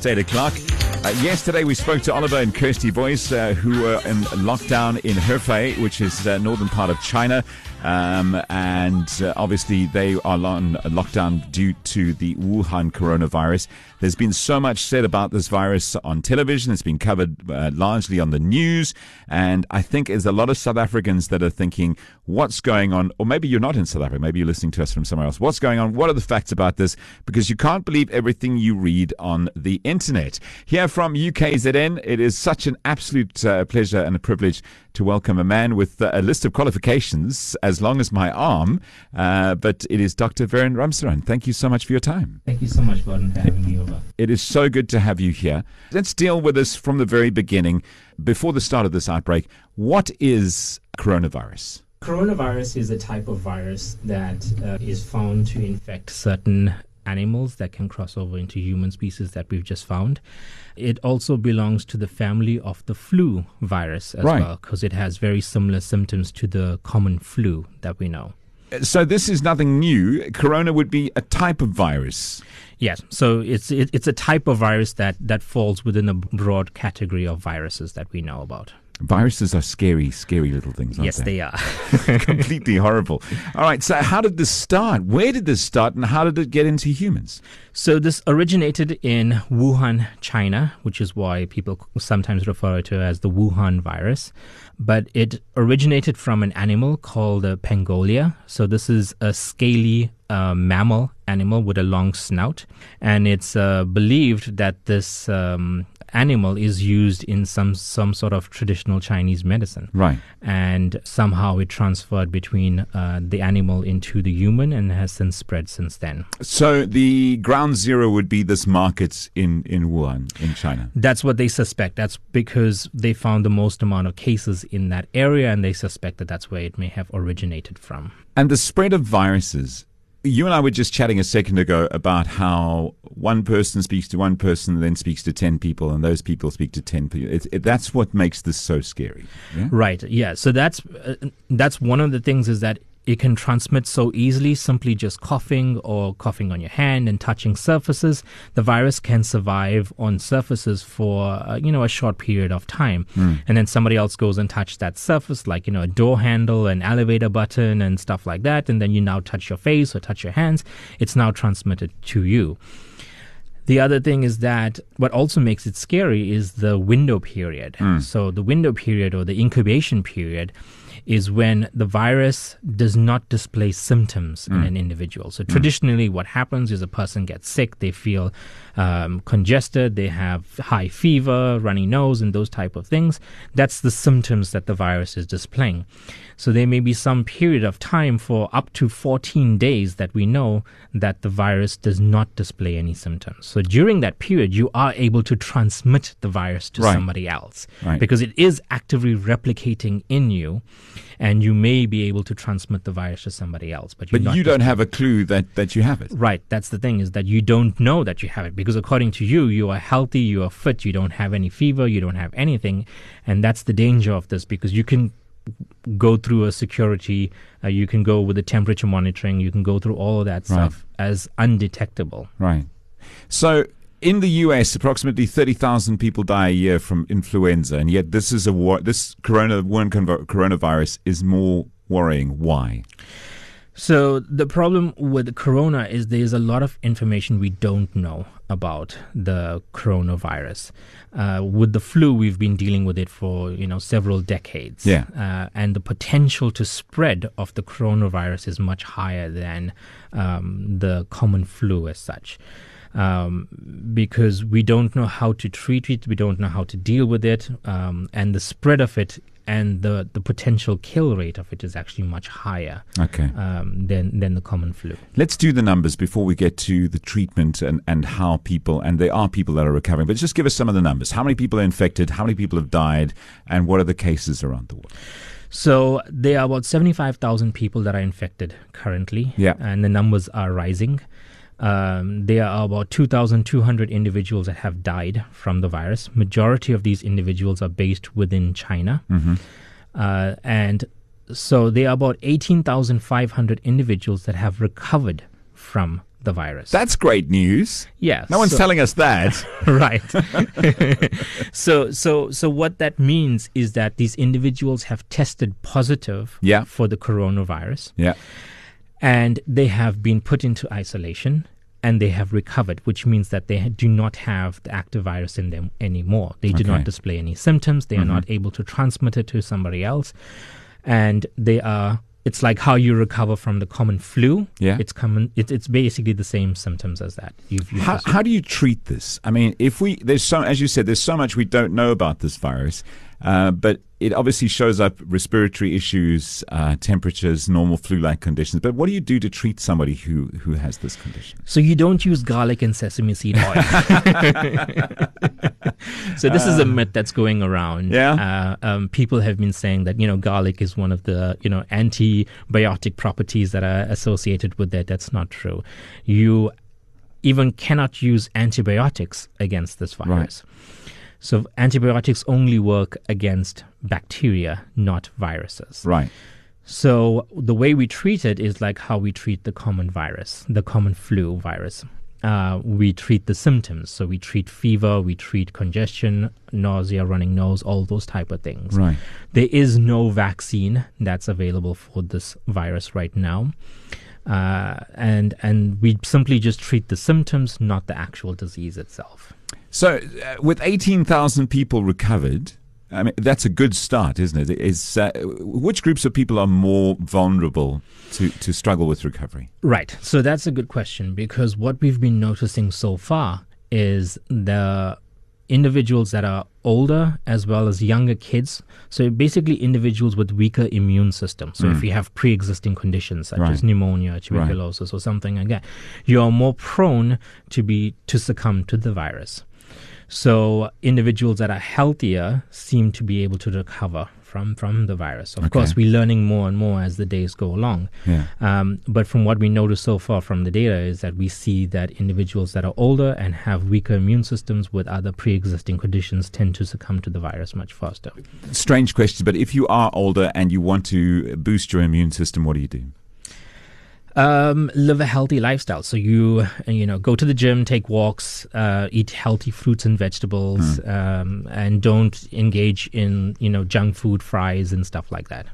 past 8 o'clock. Uh, yesterday, we spoke to Oliver and Kirsty Boyce, uh, who were in lockdown in Hefei, which is uh, northern part of China. Um, and uh, obviously, they are on lockdown due to the Wuhan coronavirus. There's been so much said about this virus on television. It's been covered uh, largely on the news. And I think there's a lot of South Africans that are thinking, what's going on? Or maybe you're not in South Africa. Maybe you're listening to us from somewhere else. What's going on? What are the facts about this? Because you can't believe everything you read on the internet. Here from UKZN, it is such an absolute uh, pleasure and a privilege to welcome a man with uh, a list of qualifications as long as my arm. Uh, but it is Dr. Veron Ramsuran. Thank you so much for your time. Thank you so much, Gordon, for having me over. It is so good to have you here. Let's deal with this from the very beginning. Before the start of this outbreak, what is coronavirus? Coronavirus is a type of virus that uh, is found to infect certain animals that can cross over into human species that we've just found. It also belongs to the family of the flu virus as Right. well, because it has very similar symptoms to the common flu that we know. So this is nothing new. Corona would be a type of virus. Yes, so it's it, it's a type of virus that that falls within a broad category of viruses that we know about. Viruses are scary, scary little things, aren't yes, they? they are. Completely horrible. All right, so how did this start? Where did this start, and how did it get into humans? So this originated in Wuhan, China, which is why people sometimes refer to it as the Wuhan virus. But it originated from an animal called a pangolin. So this is a scaly uh, mammal animal with a long snout, and it's uh, believed that this um, animal is used in some some sort of traditional Chinese medicine Right. and somehow it transferred between uh, the animal into the human and has since spread since then. So the ground zero would be this market in, in Wuhan, in China. That's what they suspect. That's because they found the most amount of cases in that area and they suspect that that's where it may have originated from. And the spread of viruses. You and I were just chatting a second ago about how one person speaks to one person, then speaks to 10 people, and those people speak to 10 people. It, it, that's what makes this so scary. Yeah? Right. Yeah. So that's uh, that's one of the things is that it can transmit so easily simply just coughing or coughing on your hand and touching surfaces. The virus can survive on surfaces for uh, you know a short period of time, and then somebody else goes and touch that surface, like you know a door handle, an elevator button, and stuff like that, and then you now touch your face or touch your hands. It's now transmitted to you. The other thing is that what also makes it scary is the window period. So, the window period or the incubation period is when the virus does not display symptoms in an individual. So, traditionally, what happens is a person gets sick, they feel um, congested, they have high fever, runny nose, and those type of things. That's the symptoms that the virus is displaying. So, there may be some period of time for up to 14 days that we know that the virus does not display any symptoms. So during that period, you are able to transmit the virus to Right. somebody else Right. because it is actively replicating in you, and you may be able to transmit the virus to somebody else. But, But you don't have a clue that, that you have it. Right, that's the thing is that you don't know that you have it because according to you, you are healthy, you are fit, you don't have any fever, you don't have anything, and that's the danger of this because you can go through a security, uh, you can go with the temperature monitoring, you can go through all of that Right. stuff as undetectable. Right. So in the US, approximately 30,000 people die a year from influenza, and yet this is a war, this corona, coronavirus is more worrying. Why? So the problem with corona is there's a lot of information we don't know about the coronavirus. Uh, with the flu, we've been dealing with it for you know several decades, Yeah. uh, and the potential to spread of the coronavirus is much higher than um, the common flu as such. Um, because we don't know how to treat it, we don't know how to deal with it, um, and the spread of it and the, the potential kill rate of it is actually much higher Okay. um, than than the common flu. Let's do the numbers before we get to the treatment and, and how people, and there are people that are recovering, but just give us some of the numbers. How many people are infected? How many people have died? And what are the cases around the world? So there are about seventy five thousand people that are infected currently, Yeah. and the numbers are rising. Um, there are about 2,200 individuals that have died from the virus. Majority of these individuals are based within China, uh, and so there are about 18,500 individuals that have recovered from the virus. That's great news. yeah. No one's so- telling us that. right. so so so what that means is that these individuals have tested positive Yeah. for the coronavirus yeah. And they have been put into isolation and they have recovered, which means that they do not have the active virus in them anymore. They do Okay. Mm-hmm. not display any symptoms. They are not able to transmit it to somebody else, and they are. It's like how you recover from the common flu. Yeah. it's common. It, it's basically the same symptoms as that. How, how do you treat this? I mean, if we there's so as you said, there's so much we don't know about this virus, uh, but it obviously shows up respiratory issues, uh, temperatures, normal flu-like conditions. But what do you do to treat somebody who who has this condition? So you don't use garlic and sesame seed oil. so this is a myth that's going around. Yeah. Uh, um, people have been saying that you know garlic is one of the you know antibiotic properties that are associated with it. That's not true. You even cannot use antibiotics against this virus. So antibiotics only work against bacteria, not viruses. Right. So the way we treat it is like how we treat the common virus, the common flu virus. Uh, we treat the symptoms. So we treat fever, we treat congestion, nausea, running nose, all those type of things. Right. There is no vaccine that's available for this virus right now. Uh, and and we simply just treat the symptoms, not the actual disease itself. So, uh, with 18,000 people recovered, I mean, that's a good start, isn't it? Is, uh, which groups of people are more vulnerable to, to struggle with recovery? Right. So that's a good question because what we've been noticing so far is the individuals that are older as well as younger kids. So basically individuals with weaker immune systems. So if you have pre-existing conditions such Right. as pneumonia, tuberculosis or something like that, you are more prone to be to succumb to the virus. So individuals that are healthier seem to be able to recover from from the virus. Of course, we're learning more and more as the days go along. Yeah. Um, but from what we notice so far from the data is that we see that individuals that are older and have weaker immune systems with other pre-existing conditions tend to succumb to the virus much faster. Strange question, but if you are older and you want to boost your immune system, what do you do? Um, live a healthy lifestyle. So you you know go to the gym, take walks, uh, eat healthy fruits and vegetables, um, and don't engage in you know junk food, fries, and stuff like that.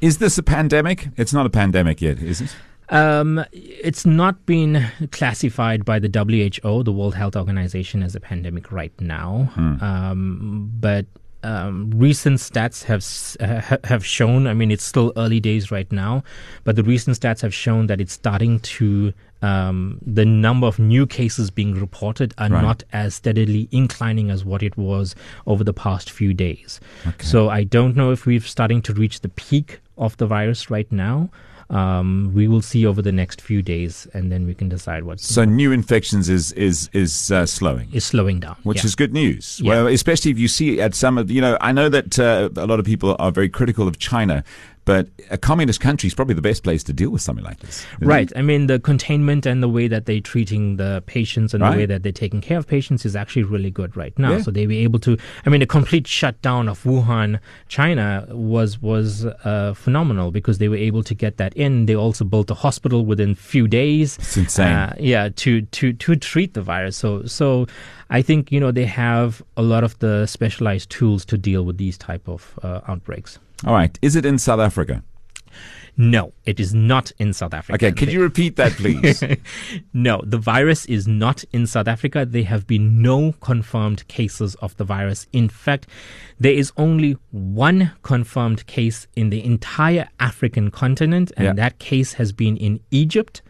Is this a pandemic? It's not a pandemic yet, is it? Um, it's not been classified by the WHO, the World Health Organization, as a pandemic right now. Um, but um, recent stats have uh, have shown. I mean, it's still early days right now, but the recent stats have shown that it's starting to. Um, the number of new cases being reported are Right. not as steadily inclining as what it was over the past few days. So I don't know if we're starting to reach the peak of the virus right now. Um, we will see over the next few days, and then we can decide what So new infections is is is uh, slowing. is slowing down. which Yeah. is good news. Yeah. Well, especially if you see at some of you know, I know that uh, a lot of people are very critical of China, but a communist country is probably the best place to deal with something like this. Right. it? I mean, the containment and the way that they're treating the patients and Right. the way that they're taking care of patients is actually really good right now. Yeah. So they were able to. I mean, the complete shutdown of Wuhan, China, was was uh, phenomenal because they were able to get that in. They also built a hospital within few days. It's insane. Uh, yeah, to to to treat the virus. So so. I think you know they have a lot of the specialized tools to deal with these type of uh, outbreaks. All right. Is it in South Africa? No, it is not in South Africa. Okay. Could you repeat that, please? No, the virus is not in South Africa. There have been no confirmed cases of the virus. In fact, there is only one confirmed case in the entire African continent, and Yeah. that case has been in Egypt.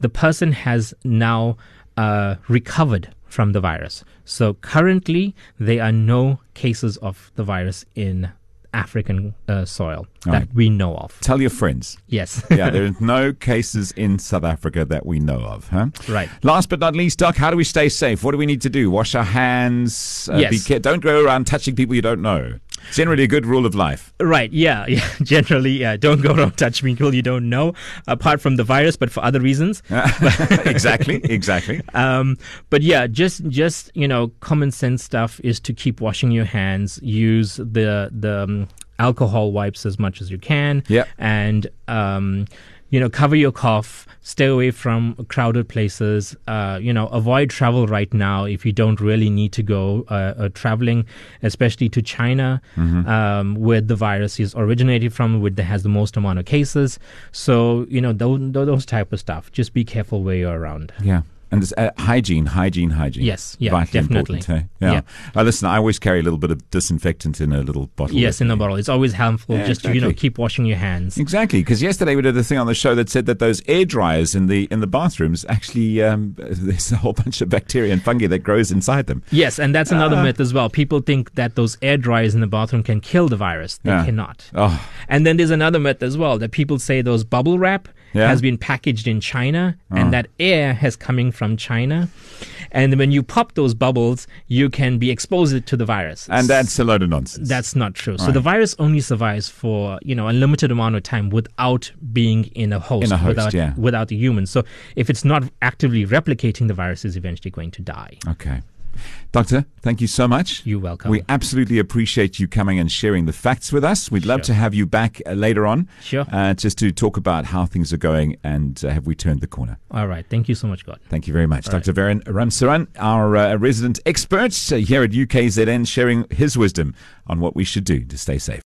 The person has now uh, recovered from the virus. So currently, there are no cases of the virus in African uh, soil that right. we know of. Tell your friends. Yes. Yeah, there are no cases in South Africa that we know of, huh? Right. Last but not least, Doc, how do we stay safe? What do we need to do? Wash our hands. Uh, Yes. Be care- don't go around touching people you don't know. Generally, a good rule of life. Right. Yeah. Yeah. Generally, yeah. Don't go around touch people you don't know, apart from the virus, but for other reasons. exactly. Exactly. Um, but yeah, just just you know, common sense stuff is to keep washing your hands. Use the the um, alcohol wipes as much as you can. Yeah. And um, you know, cover your cough, stay away from crowded places, uh, you know, avoid travel right now if you don't really need to go uh, uh, traveling, especially to China, Mm-hmm. um, where the virus is originated from, where has the most amount of cases. So, you know, those, those type of stuff. Just be careful where you're around. Yeah. And this, uh, hygiene, hygiene, hygiene. Yes, yeah, Vitally definitely. important, eh? Yeah. Yeah. Uh, listen, I always carry a little bit of disinfectant in a little bottle. Yes, in a bottle. It's always harmful Yeah, just to, you know, keep washing your hands. Exactly, because yesterday we did a thing on the show that said that those air dryers in the in the bathrooms actually um, there's a whole bunch of bacteria and fungi that grows inside them. Yes, and that's another Ah. myth as well. People think that those air dryers in the bathroom can kill the virus. They Yeah. cannot. Oh, And then there's another myth as well that people say those bubble wrap Yeah. has been packaged in China Oh. and ah. that air has coming from China. And when you pop those bubbles, you can be exposed to the virus. and that's a load of nonsense. That's not true. So the virus only survives for you know a limited amount of time without being in a host, In a host, without yeah. without the human. So if it's not actively replicating, the virus is eventually going to die. okay. Doctor, thank you so much. You're welcome. We absolutely appreciate you coming and sharing the facts with us. We'd love Sure. to have you back uh, later on. Sure. Uh, just to talk about how things are going and uh, have we turned the corner. All right. Thank you so much, God. Thank you very much. All Dr. Veron Ramsuran, our uh, resident expert uh, here at UKZN, sharing his wisdom on what we should do to stay safe.